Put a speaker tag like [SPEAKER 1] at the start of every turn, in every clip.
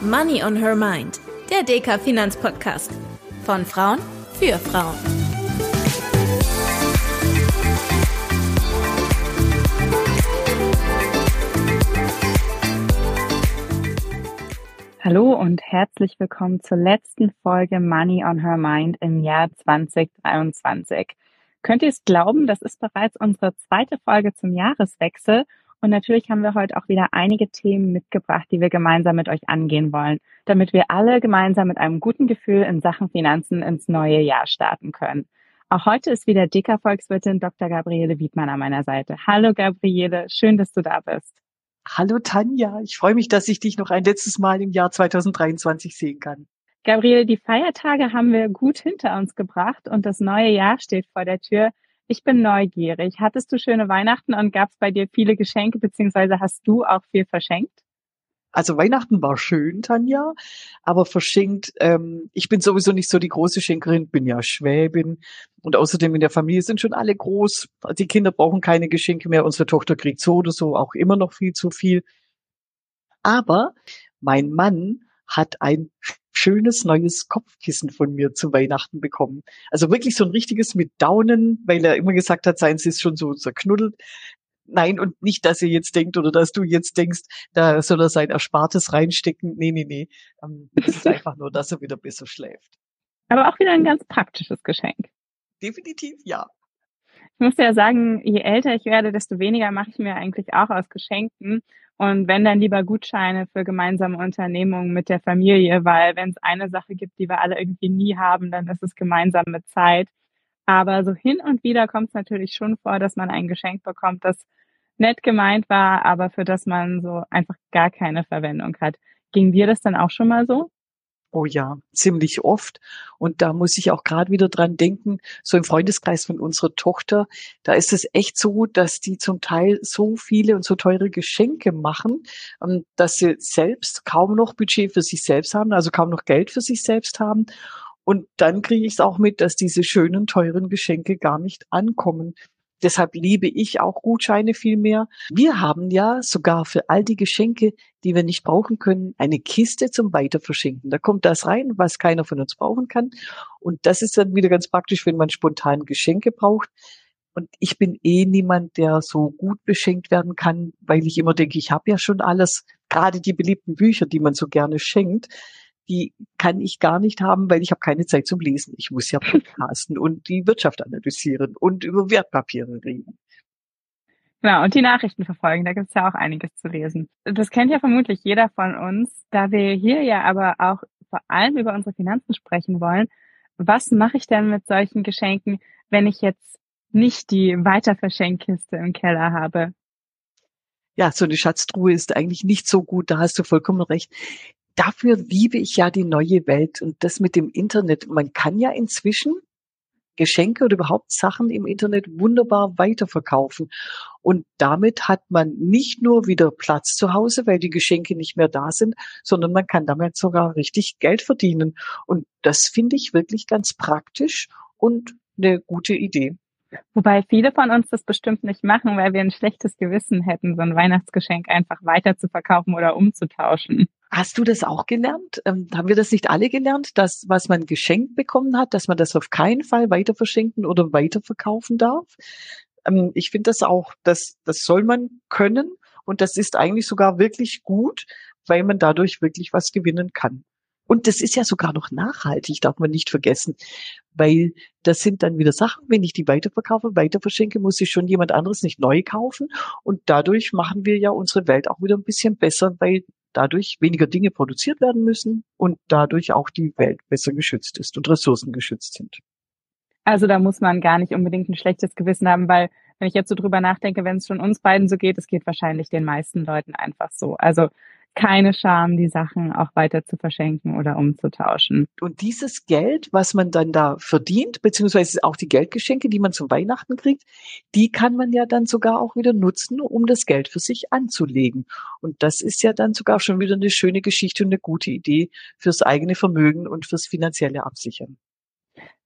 [SPEAKER 1] Money on Her Mind, der DK Finanzpodcast. Von Frauen für Frauen.
[SPEAKER 2] Hallo und herzlich willkommen zur letzten Folge Money on Her Mind im Jahr 2023. Könnt ihr es glauben, das ist bereits unsere zweite Folge zum Jahreswechsel und natürlich haben wir heute auch wieder einige Themen mitgebracht, die wir gemeinsam mit euch angehen wollen, damit wir alle gemeinsam mit einem guten Gefühl in Sachen Finanzen ins neue Jahr starten können. Auch heute ist wieder dicker Volkswirtin Dr. Gabriele Wiedmann an meiner Seite. Hallo Gabriele, schön, dass du da bist.
[SPEAKER 3] Hallo Tanja, ich freue mich, dass ich dich noch ein letztes Mal im Jahr 2023 sehen kann.
[SPEAKER 2] Gabriele, die Feiertage haben wir gut hinter uns gebracht und das neue Jahr steht vor der Tür. Ich bin neugierig. Hattest du schöne Weihnachten und gab es bei dir viele Geschenke, beziehungsweise hast du auch viel verschenkt?
[SPEAKER 3] Also Weihnachten war schön, Tanja, aber verschenkt, ähm, ich bin sowieso nicht so die große Schenkerin, bin ja Schwäbin und außerdem in der Familie sind schon alle groß. Die Kinder brauchen keine Geschenke mehr. Unsere Tochter kriegt so oder so auch immer noch viel zu viel. Aber mein Mann hat ein schönes neues Kopfkissen von mir zu Weihnachten bekommen. Also wirklich so ein richtiges mit Daunen, weil er immer gesagt hat, seins ist schon so zerknuddelt. Nein, und nicht, dass ihr jetzt denkt oder dass du jetzt denkst, da soll er sein Erspartes reinstecken. Nee, nee, nee. Ähm, es ist einfach nur, dass er wieder besser schläft.
[SPEAKER 2] Aber auch wieder ein ganz praktisches Geschenk.
[SPEAKER 3] Definitiv ja.
[SPEAKER 2] Ich muss ja sagen, je älter ich werde, desto weniger mache ich mir eigentlich auch aus Geschenken. Und wenn dann lieber Gutscheine für gemeinsame Unternehmungen mit der Familie, weil wenn es eine Sache gibt, die wir alle irgendwie nie haben, dann ist es gemeinsame Zeit. Aber so hin und wieder kommt es natürlich schon vor, dass man ein Geschenk bekommt, das nett gemeint war, aber für das man so einfach gar keine Verwendung hat. Ging dir das dann auch schon mal so?
[SPEAKER 3] Oh ja, ziemlich oft. Und da muss ich auch gerade wieder dran denken, so im Freundeskreis von unserer Tochter, da ist es echt so, dass die zum Teil so viele und so teure Geschenke machen, ähm, dass sie selbst kaum noch Budget für sich selbst haben, also kaum noch Geld für sich selbst haben. Und dann kriege ich es auch mit, dass diese schönen, teuren Geschenke gar nicht ankommen. Deshalb liebe ich auch Gutscheine viel mehr. Wir haben ja sogar für all die Geschenke, die wir nicht brauchen können, eine Kiste zum Weiterverschenken. Da kommt das rein, was keiner von uns brauchen kann. Und das ist dann wieder ganz praktisch, wenn man spontan Geschenke braucht. Und ich bin eh niemand, der so gut beschenkt werden kann, weil ich immer denke, ich habe ja schon alles, gerade die beliebten Bücher, die man so gerne schenkt die kann ich gar nicht haben, weil ich habe keine Zeit zum Lesen. Ich muss ja podcasten und die Wirtschaft analysieren und über Wertpapiere reden.
[SPEAKER 2] Genau, und die Nachrichten verfolgen, da gibt's ja auch einiges zu lesen. Das kennt ja vermutlich jeder von uns. Da wir hier ja aber auch vor allem über unsere Finanzen sprechen wollen, was mache ich denn mit solchen Geschenken, wenn ich jetzt nicht die Weiterverschenkkiste im Keller habe?
[SPEAKER 3] Ja, so eine Schatztruhe ist eigentlich nicht so gut, da hast du vollkommen recht dafür liebe ich ja die neue Welt und das mit dem Internet. Man kann ja inzwischen Geschenke oder überhaupt Sachen im Internet wunderbar weiterverkaufen. Und damit hat man nicht nur wieder Platz zu Hause, weil die Geschenke nicht mehr da sind, sondern man kann damit sogar richtig Geld verdienen. Und das finde ich wirklich ganz praktisch und eine gute Idee.
[SPEAKER 2] Wobei viele von uns das bestimmt nicht machen, weil wir ein schlechtes Gewissen hätten, so ein Weihnachtsgeschenk einfach weiter zu verkaufen oder umzutauschen.
[SPEAKER 3] Hast du das auch gelernt? Ähm, haben wir das nicht alle gelernt, dass was man geschenkt bekommen hat, dass man das auf keinen Fall weiter verschenken oder weiterverkaufen darf? Ähm, ich finde das auch, das, das soll man können und das ist eigentlich sogar wirklich gut, weil man dadurch wirklich was gewinnen kann. Und das ist ja sogar noch nachhaltig, darf man nicht vergessen, weil das sind dann wieder Sachen, wenn ich die weiterverkaufe, weiterverschenke, muss ich schon jemand anderes nicht neu kaufen. Und dadurch machen wir ja unsere Welt auch wieder ein bisschen besser, weil dadurch weniger Dinge produziert werden müssen und dadurch auch die Welt besser geschützt ist und Ressourcen geschützt sind.
[SPEAKER 2] Also da muss man gar nicht unbedingt ein schlechtes Gewissen haben, weil wenn ich jetzt so drüber nachdenke, wenn es schon uns beiden so geht, es geht wahrscheinlich den meisten Leuten einfach so. Also keine Scham, die Sachen auch weiter zu verschenken oder umzutauschen.
[SPEAKER 3] Und dieses Geld, was man dann da verdient, beziehungsweise auch die Geldgeschenke, die man zu Weihnachten kriegt, die kann man ja dann sogar auch wieder nutzen, um das Geld für sich anzulegen. Und das ist ja dann sogar schon wieder eine schöne Geschichte und eine gute Idee fürs eigene Vermögen und fürs finanzielle Absichern.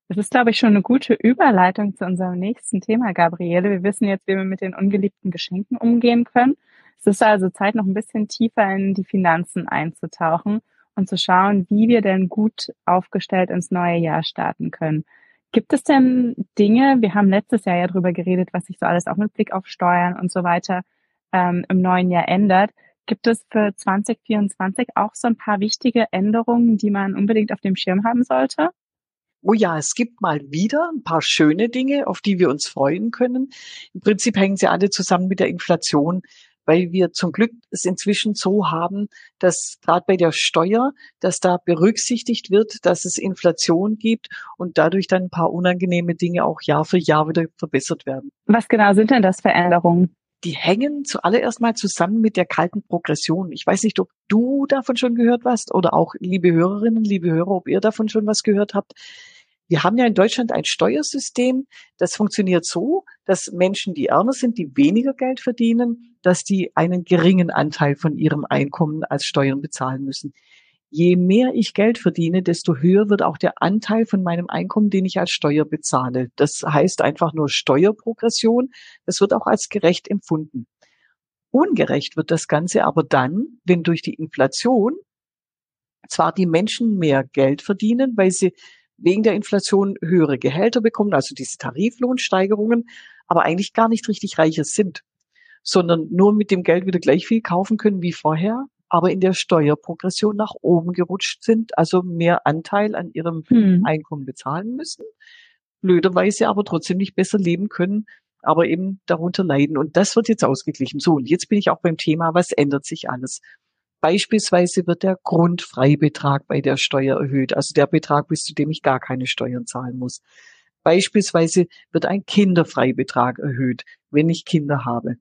[SPEAKER 2] Das ist, glaube ich, schon eine gute Überleitung zu unserem nächsten Thema, Gabriele. Wir wissen jetzt, wie wir mit den ungeliebten Geschenken umgehen können. Es ist also Zeit, noch ein bisschen tiefer in die Finanzen einzutauchen. und zu schauen, wie wir denn gut aufgestellt ins neue Jahr starten können. Gibt es denn Dinge, wir haben letztes Jahr ja drüber geredet, was sich so alles auch mit Blick auf Steuern und so weiter ähm, im neuen Jahr ändert. Gibt es für 2024 auch so ein paar wichtige Änderungen, die man unbedingt auf dem Schirm haben sollte?
[SPEAKER 3] Oh ja, es gibt mal wieder ein paar schöne Dinge, auf die wir uns freuen können. Im Prinzip hängen sie alle zusammen mit der Inflation, weil wir zum Glück es inzwischen so haben, dass gerade bei der Steuer, dass da berücksichtigt wird, dass es Inflation gibt und dadurch dann ein paar unangenehme Dinge auch Jahr für Jahr wieder verbessert werden.
[SPEAKER 2] Was genau sind denn das Veränderungen?
[SPEAKER 3] die hängen zuallererst mal zusammen mit der kalten Progression. Ich weiß nicht, ob du davon schon gehört hast oder auch liebe Hörerinnen, liebe Hörer, ob ihr davon schon was gehört habt. Wir haben ja in Deutschland ein Steuersystem, das funktioniert so, dass Menschen, die ärmer sind, die weniger Geld verdienen, dass die einen geringen Anteil von ihrem Einkommen als Steuern bezahlen müssen je mehr ich Geld verdiene, desto höher wird auch der Anteil von meinem Einkommen, den ich als Steuer bezahle. Das heißt einfach nur Steuerprogression. Das wird auch als gerecht empfunden. Ungerecht wird das Ganze aber dann, wenn durch die Inflation zwar die Menschen mehr Geld verdienen, weil sie wegen der Inflation höhere Gehälter bekommen, also diese Tariflohnsteigerungen, aber eigentlich gar nicht richtig reicher sind, sondern nur mit dem Geld wieder gleich viel kaufen können wie vorher, aber in der Steuerprogression nach oben gerutscht sind, also mehr Anteil an ihrem hm. Einkommen bezahlen müssen, blöderweise aber trotzdem nicht besser leben können, aber eben darunter leiden. Und das wird jetzt ausgeglichen. So, und jetzt bin ich auch beim Thema, was ändert sich alles? Beispielsweise wird der Grundfreibetrag bei der Steuer erhöht, also der Betrag, bis zu dem ich gar keine Steuern zahlen muss. Beispielsweise wird ein Kinderfreibetrag erhöht, wenn ich Kinder habe.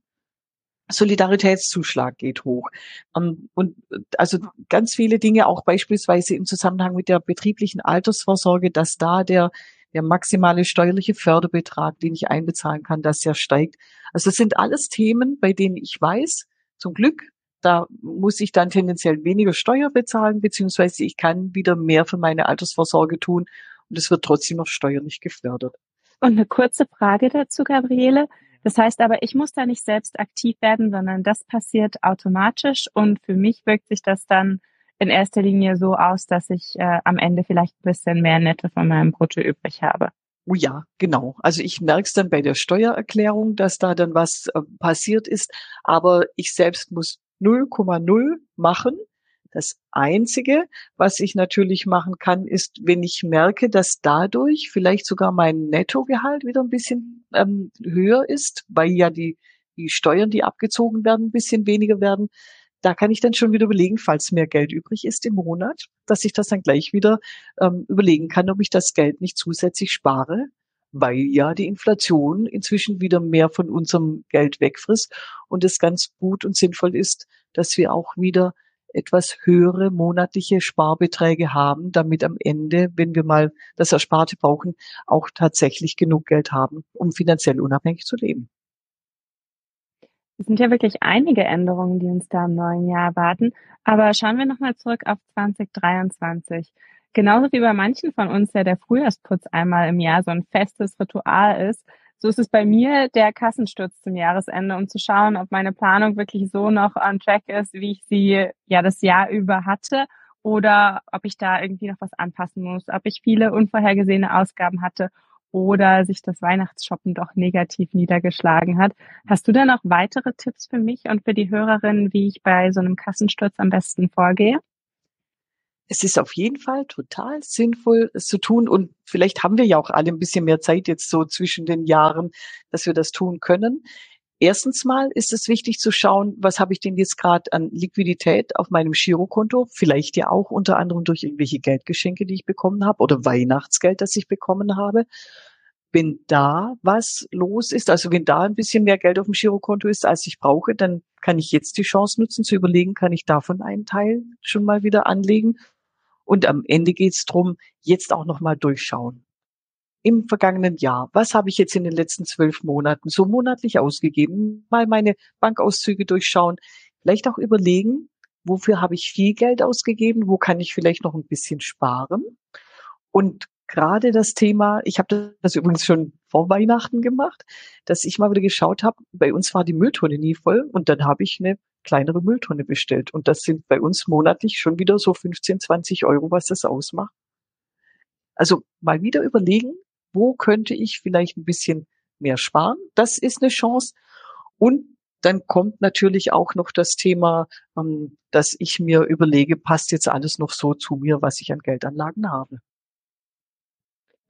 [SPEAKER 3] Solidaritätszuschlag geht hoch. Ähm, und also ganz viele Dinge, auch beispielsweise im Zusammenhang mit der betrieblichen Altersvorsorge, dass da der, der maximale steuerliche Förderbetrag, den ich einbezahlen kann, dass der steigt. Also das sind alles Themen, bei denen ich weiß, zum Glück, da muss ich dann tendenziell weniger Steuer bezahlen, beziehungsweise ich kann wieder mehr für meine Altersvorsorge tun und es wird trotzdem noch steuerlich gefördert.
[SPEAKER 2] Und eine kurze Frage dazu, Gabriele. Das heißt aber, ich muss da nicht selbst aktiv werden, sondern das passiert automatisch und für mich wirkt sich das dann in erster Linie so aus, dass ich äh, am Ende vielleicht ein bisschen mehr Netto von meinem Brutto übrig habe.
[SPEAKER 3] Oh ja, genau. Also ich merke es dann bei der Steuererklärung, dass da dann was äh, passiert ist, aber ich selbst muss 0,0 machen das Einzige, was ich natürlich machen kann, ist, wenn ich merke, dass dadurch vielleicht sogar mein Nettogehalt wieder ein bisschen ähm, höher ist, weil ja die, die Steuern, die abgezogen werden, ein bisschen weniger werden. Da kann ich dann schon wieder überlegen, falls mehr Geld übrig ist im Monat, dass ich das dann gleich wieder ähm, überlegen kann, ob ich das Geld nicht zusätzlich spare, weil ja die Inflation inzwischen wieder mehr von unserem Geld wegfrisst und es ganz gut und sinnvoll ist, dass wir auch wieder etwas höhere monatliche Sparbeträge haben, damit am Ende, wenn wir mal das Ersparte brauchen, auch tatsächlich genug Geld haben, um finanziell unabhängig zu leben.
[SPEAKER 2] Es sind ja wirklich einige Änderungen, die uns da im neuen Jahr erwarten. Aber schauen wir nochmal zurück auf 2023. Genauso wie bei manchen von uns ja der Frühjahrsputz einmal im Jahr so ein festes Ritual ist, so ist es bei mir der Kassensturz zum Jahresende, um zu schauen, ob meine Planung wirklich so noch on track ist, wie ich sie ja das Jahr über hatte oder ob ich da irgendwie noch was anpassen muss, ob ich viele unvorhergesehene Ausgaben hatte oder sich das Weihnachtsshoppen doch negativ niedergeschlagen hat. Hast du da noch weitere Tipps für mich und für die Hörerinnen, wie ich bei so einem Kassensturz am besten vorgehe?
[SPEAKER 3] Es ist auf jeden Fall total sinnvoll, es zu tun. Und vielleicht haben wir ja auch alle ein bisschen mehr Zeit jetzt so zwischen den Jahren, dass wir das tun können. Erstens mal ist es wichtig zu schauen, was habe ich denn jetzt gerade an Liquidität auf meinem Girokonto, vielleicht ja auch unter anderem durch irgendwelche Geldgeschenke, die ich bekommen habe oder Weihnachtsgeld, das ich bekommen habe. Wenn da was los ist, also wenn da ein bisschen mehr Geld auf dem Girokonto ist, als ich brauche, dann kann ich jetzt die Chance nutzen zu überlegen, kann ich davon einen Teil schon mal wieder anlegen und am Ende geht es darum, jetzt auch nochmal durchschauen. Im vergangenen Jahr, was habe ich jetzt in den letzten zwölf Monaten so monatlich ausgegeben? Mal meine Bankauszüge durchschauen, vielleicht auch überlegen, wofür habe ich viel Geld ausgegeben, wo kann ich vielleicht noch ein bisschen sparen? Und gerade das Thema, ich habe das übrigens schon vor Weihnachten gemacht, dass ich mal wieder geschaut habe, bei uns war die Mülltonne nie voll und dann habe ich eine kleinere Mülltonne bestellt. Und das sind bei uns monatlich schon wieder so 15, 20 Euro, was das ausmacht. Also mal wieder überlegen, wo könnte ich vielleicht ein bisschen mehr sparen? Das ist eine Chance. Und dann kommt natürlich auch noch das Thema, ähm, dass ich mir überlege, passt jetzt alles noch so zu mir, was ich an Geldanlagen habe.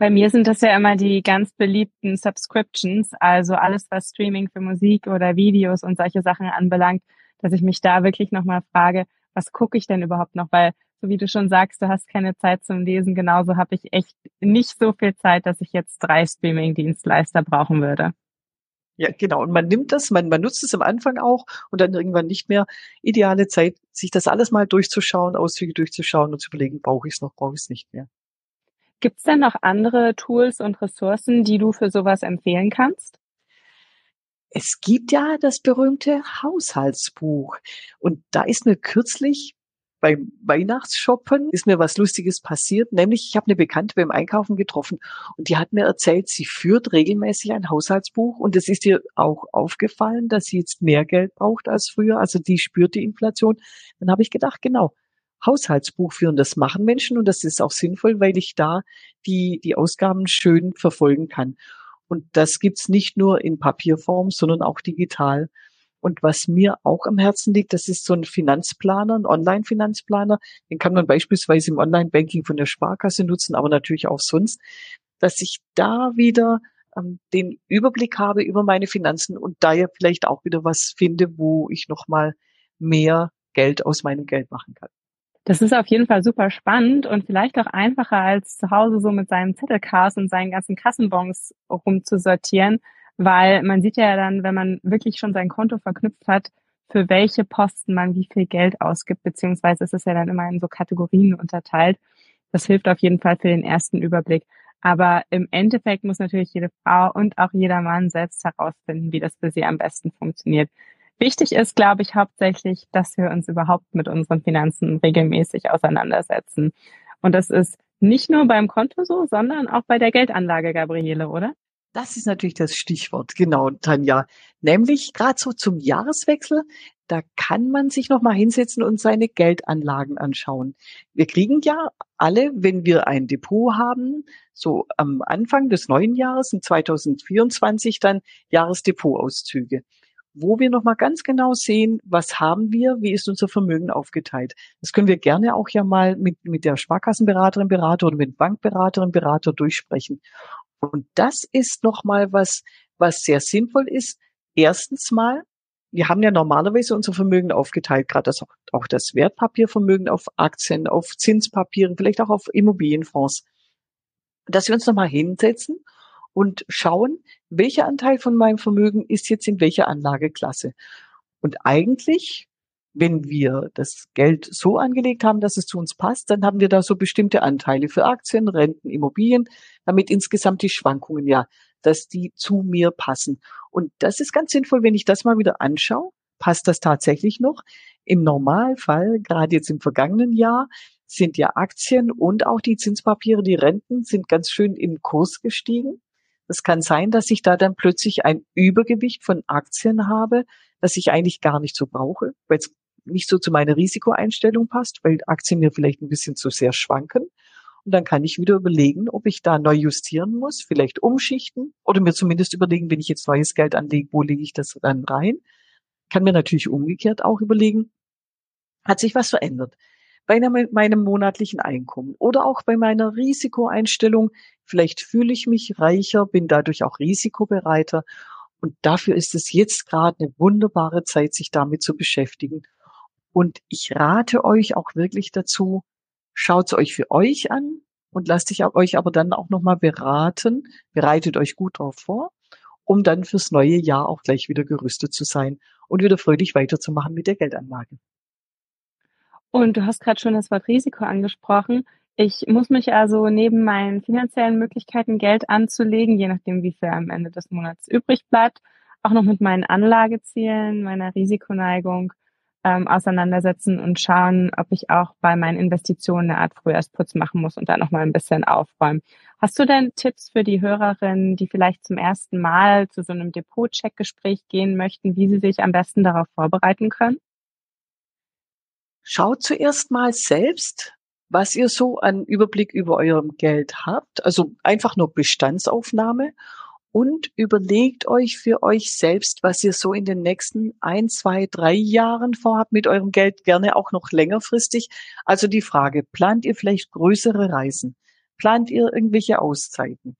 [SPEAKER 2] Bei mir sind das ja immer die ganz beliebten Subscriptions, also alles, was Streaming für Musik oder Videos und solche Sachen anbelangt, dass ich mich da wirklich nochmal frage, was gucke ich denn überhaupt noch? Weil, so wie du schon sagst, du hast keine Zeit zum Lesen, genauso habe ich echt nicht so viel Zeit, dass ich jetzt drei Streaming-Dienstleister brauchen würde.
[SPEAKER 3] Ja, genau. Und man nimmt das, man, man nutzt es am Anfang auch und dann irgendwann nicht mehr. Ideale Zeit, sich das alles mal durchzuschauen, Auszüge durchzuschauen und zu überlegen, brauche ich es noch, brauche ich es nicht mehr.
[SPEAKER 2] Gibt es denn noch andere Tools und Ressourcen, die du für sowas empfehlen kannst?
[SPEAKER 3] Es gibt ja das berühmte Haushaltsbuch. Und da ist mir kürzlich beim Weihnachtsshoppen ist mir was Lustiges passiert, nämlich ich habe eine Bekannte beim Einkaufen getroffen und die hat mir erzählt, sie führt regelmäßig ein Haushaltsbuch und es ist ihr auch aufgefallen, dass sie jetzt mehr Geld braucht als früher, also die spürt die Inflation. Dann habe ich gedacht, genau, Haushaltsbuch führen, das machen Menschen und das ist auch sinnvoll, weil ich da die, die Ausgaben schön verfolgen kann. Und das gibt's nicht nur in Papierform, sondern auch digital. Und was mir auch am Herzen liegt, das ist so ein Finanzplaner, ein Online-Finanzplaner. Den kann man beispielsweise im Online-Banking von der Sparkasse nutzen, aber natürlich auch sonst, dass ich da wieder ähm, den Überblick habe über meine Finanzen und da ja vielleicht auch wieder was finde, wo ich nochmal mehr Geld aus meinem Geld machen kann.
[SPEAKER 2] Das ist auf jeden Fall super spannend und vielleicht auch einfacher als zu Hause so mit seinem Zettelcast und seinen ganzen Kassenbons rumzusortieren, weil man sieht ja dann, wenn man wirklich schon sein Konto verknüpft hat, für welche Posten man wie viel Geld ausgibt, beziehungsweise ist es ja dann immer in so Kategorien unterteilt. Das hilft auf jeden Fall für den ersten Überblick. Aber im Endeffekt muss natürlich jede Frau und auch jeder Mann selbst herausfinden, wie das für sie am besten funktioniert. Wichtig ist, glaube ich, hauptsächlich, dass wir uns überhaupt mit unseren Finanzen regelmäßig auseinandersetzen. Und das ist nicht nur beim Konto so, sondern auch bei der Geldanlage, Gabriele, oder?
[SPEAKER 3] Das ist natürlich das Stichwort, genau, Tanja. Nämlich gerade so zum Jahreswechsel, da kann man sich noch mal hinsetzen und seine Geldanlagen anschauen. Wir kriegen ja alle, wenn wir ein Depot haben, so am Anfang des neuen Jahres, in 2024, dann Jahresdepotauszüge wo wir nochmal ganz genau sehen, was haben wir, wie ist unser Vermögen aufgeteilt. Das können wir gerne auch ja mal mit, mit der Sparkassenberaterin, Berater oder mit Bankberaterin, Berater durchsprechen. Und das ist nochmal was, was sehr sinnvoll ist. Erstens mal, wir haben ja normalerweise unser Vermögen aufgeteilt, gerade das auch, das Wertpapiervermögen auf Aktien, auf Zinspapieren, vielleicht auch auf Immobilienfonds. Dass wir uns nochmal hinsetzen und schauen, welcher Anteil von meinem Vermögen ist jetzt in welcher Anlageklasse. Und eigentlich, wenn wir das Geld so angelegt haben, dass es zu uns passt, dann haben wir da so bestimmte Anteile für Aktien, Renten, Immobilien, damit insgesamt die Schwankungen ja, dass die zu mir passen. Und das ist ganz sinnvoll, wenn ich das mal wieder anschaue, passt das tatsächlich noch? Im Normalfall, gerade jetzt im vergangenen Jahr, sind ja Aktien und auch die Zinspapiere, die Renten sind ganz schön im Kurs gestiegen. Es kann sein, dass ich da dann plötzlich ein Übergewicht von Aktien habe, das ich eigentlich gar nicht so brauche, weil es nicht so zu meiner Risikoeinstellung passt, weil Aktien mir vielleicht ein bisschen zu sehr schwanken. Und dann kann ich wieder überlegen, ob ich da neu justieren muss, vielleicht umschichten oder mir zumindest überlegen, wenn ich jetzt neues Geld anlege, wo lege ich das dann rein? Kann mir natürlich umgekehrt auch überlegen, hat sich was verändert? bei meinem monatlichen Einkommen oder auch bei meiner Risikoeinstellung. Vielleicht fühle ich mich reicher, bin dadurch auch risikobereiter. Und dafür ist es jetzt gerade eine wunderbare Zeit, sich damit zu beschäftigen. Und ich rate euch auch wirklich dazu, schaut es euch für euch an und lasst euch aber dann auch nochmal beraten, bereitet euch gut darauf vor, um dann fürs neue Jahr auch gleich wieder gerüstet zu sein und wieder fröhlich weiterzumachen mit der Geldanlage.
[SPEAKER 2] Und du hast gerade schon das Wort Risiko angesprochen. Ich muss mich also neben meinen finanziellen Möglichkeiten, Geld anzulegen, je nachdem, wie viel am Ende des Monats übrig bleibt, auch noch mit meinen Anlagezielen, meiner Risikoneigung ähm, auseinandersetzen und schauen, ob ich auch bei meinen Investitionen eine Art Frühjahrsputz machen muss und da nochmal ein bisschen aufräumen. Hast du denn Tipps für die Hörerinnen, die vielleicht zum ersten Mal zu so einem Depot-Check-Gespräch gehen möchten, wie sie sich am besten darauf vorbereiten können?
[SPEAKER 3] Schaut zuerst mal selbst, was ihr so an Überblick über eurem Geld habt. Also einfach nur Bestandsaufnahme und überlegt euch für euch selbst, was ihr so in den nächsten ein, zwei, drei Jahren vorhabt mit eurem Geld, gerne auch noch längerfristig. Also die Frage, plant ihr vielleicht größere Reisen? Plant ihr irgendwelche Auszeiten?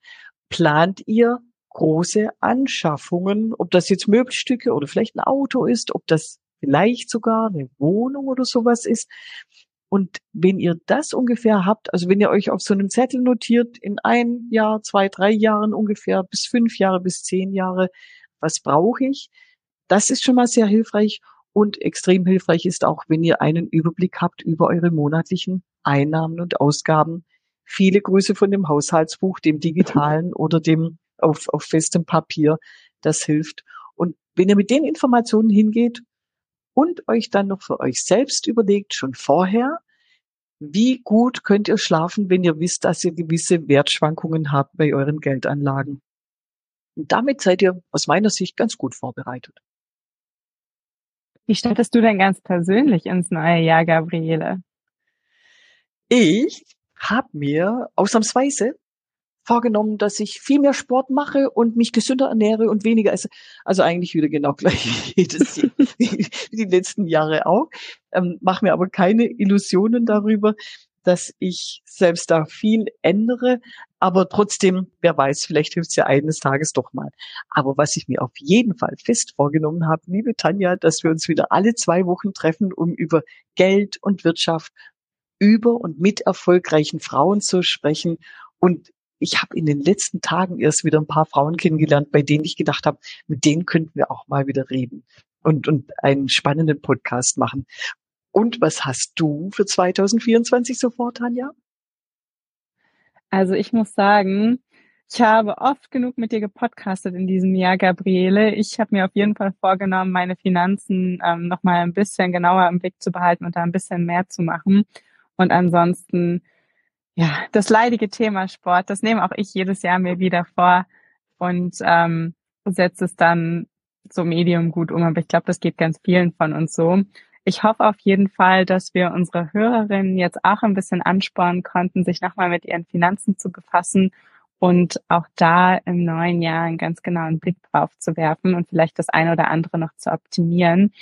[SPEAKER 3] Plant ihr große Anschaffungen, ob das jetzt Möbelstücke oder vielleicht ein Auto ist, ob das vielleicht sogar eine Wohnung oder sowas ist. Und wenn ihr das ungefähr habt, also wenn ihr euch auf so einem Zettel notiert, in ein Jahr, zwei, drei Jahren ungefähr, bis fünf Jahre, bis zehn Jahre, was brauche ich? Das ist schon mal sehr hilfreich. Und extrem hilfreich ist auch, wenn ihr einen Überblick habt über eure monatlichen Einnahmen und Ausgaben. Viele Grüße von dem Haushaltsbuch, dem digitalen oder dem auf, auf festem Papier. Das hilft. Und wenn ihr mit den Informationen hingeht und euch dann noch für euch selbst überlegt, schon vorher, wie gut könnt ihr schlafen, wenn ihr wisst, dass ihr gewisse Wertschwankungen habt bei euren Geldanlagen. Und damit seid ihr aus meiner Sicht ganz gut vorbereitet.
[SPEAKER 2] Wie startest du denn ganz persönlich ins neue Jahr, Gabriele?
[SPEAKER 3] Ich habe mir ausnahmsweise vorgenommen, dass ich viel mehr Sport mache und mich gesünder ernähre und weniger esse. Also eigentlich wieder genau gleich wie jedes wie die letzten Jahre auch. Ähm, Mache mir aber keine Illusionen darüber, dass ich selbst da viel ändere. Aber trotzdem, wer weiß, vielleicht hilft es ja eines Tages doch mal. Aber was ich mir auf jeden Fall fest vorgenommen habe, liebe Tanja, dass wir uns wieder alle zwei Wochen treffen, um über Geld und Wirtschaft über und mit erfolgreichen Frauen zu sprechen und ich habe in den letzten Tagen erst wieder ein paar Frauen kennengelernt, bei denen ich gedacht habe, mit denen könnten wir auch mal wieder reden und, und einen spannenden Podcast machen. Und was hast du für 2024 sofort, Tanja?
[SPEAKER 2] Also ich muss sagen, ich habe oft genug mit dir gepodcastet in diesem Jahr, Gabriele. Ich habe mir auf jeden Fall vorgenommen, meine Finanzen ähm, noch mal ein bisschen genauer im Blick zu behalten und da ein bisschen mehr zu machen. Und ansonsten ja, das leidige Thema Sport, das nehme auch ich jedes Jahr mir wieder vor und ähm, setze es dann so medium gut um. Aber ich glaube, das geht ganz vielen von uns so. Ich hoffe auf jeden Fall, dass wir unsere Hörerinnen jetzt auch ein bisschen anspornen konnten, sich nochmal mit ihren Finanzen zu befassen und auch da im neuen Jahr einen ganz genauen Blick drauf zu werfen und vielleicht das eine oder andere noch zu optimieren.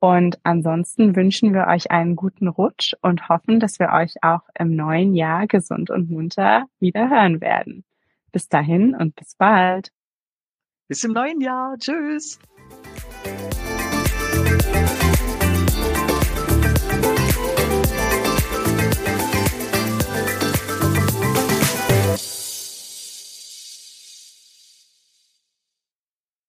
[SPEAKER 2] Und ansonsten wünschen wir euch einen guten Rutsch und hoffen, dass wir euch auch im neuen Jahr gesund und munter wieder hören werden. Bis dahin und bis bald.
[SPEAKER 3] Bis im neuen Jahr. Tschüss.